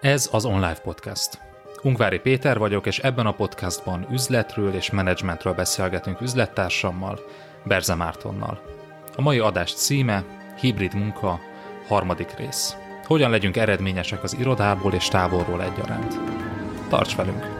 Ez az Online Podcast. Ungvári Péter vagyok, és ebben a podcastban üzletről és menedzsmentről beszélgetünk üzlettársammal, Berze Mártonnal. A mai adás címe Hibrid munka, harmadik rész. Hogyan legyünk eredményesek az irodából és távolról egyaránt. Tarts velünk!